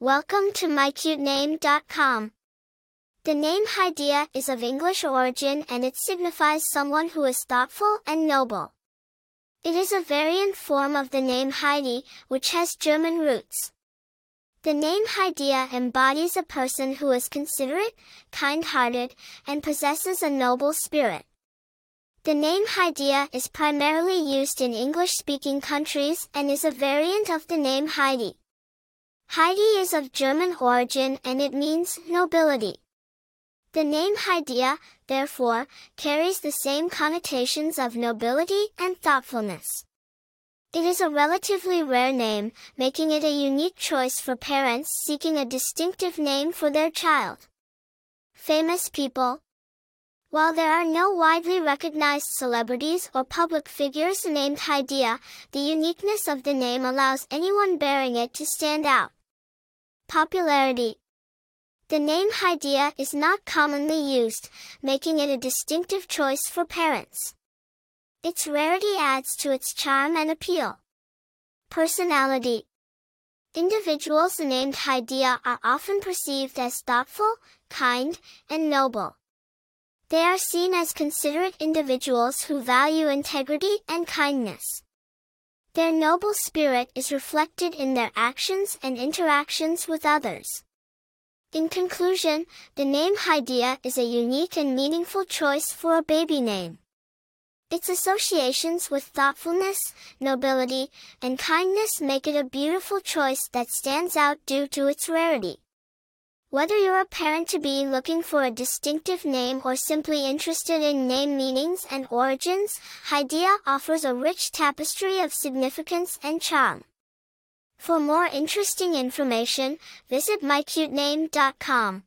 Welcome to mycutename.com. The name Hydeia is of English origin and it signifies someone who is thoughtful and noble. It is a variant form of the name Heidi, which has German roots. The name Hydeia embodies a person who is considerate, kind-hearted, and possesses a noble spirit. The name Hydeia is primarily used in English-speaking countries and is a variant of the name Heidi. Heidi is of German origin and it means nobility. The name Hydeia, therefore, carries the same connotations of nobility and thoughtfulness. It is a relatively rare name, making it a unique choice for parents seeking a distinctive name for their child. Famous people While there are no widely recognized celebrities or public figures named Hydeia, the uniqueness of the name allows anyone bearing it to stand out. Popularity The name Hydeia is not commonly used, making it a distinctive choice for parents. Its rarity adds to its charm and appeal. Personality Individuals named Hydeia are often perceived as thoughtful, kind, and noble. They are seen as considerate individuals who value integrity and kindness. Their noble spirit is reflected in their actions and interactions with others. In conclusion, the name Hydeia is a unique and meaningful choice for a baby name. Its associations with thoughtfulness, nobility, and kindness make it a beautiful choice that stands out due to its rarity. Whether you're a parent-to-be looking for a distinctive name or simply interested in name meanings and origins, Hydeia offers a rich tapestry of significance and charm. For more interesting information, visit mycutename.com.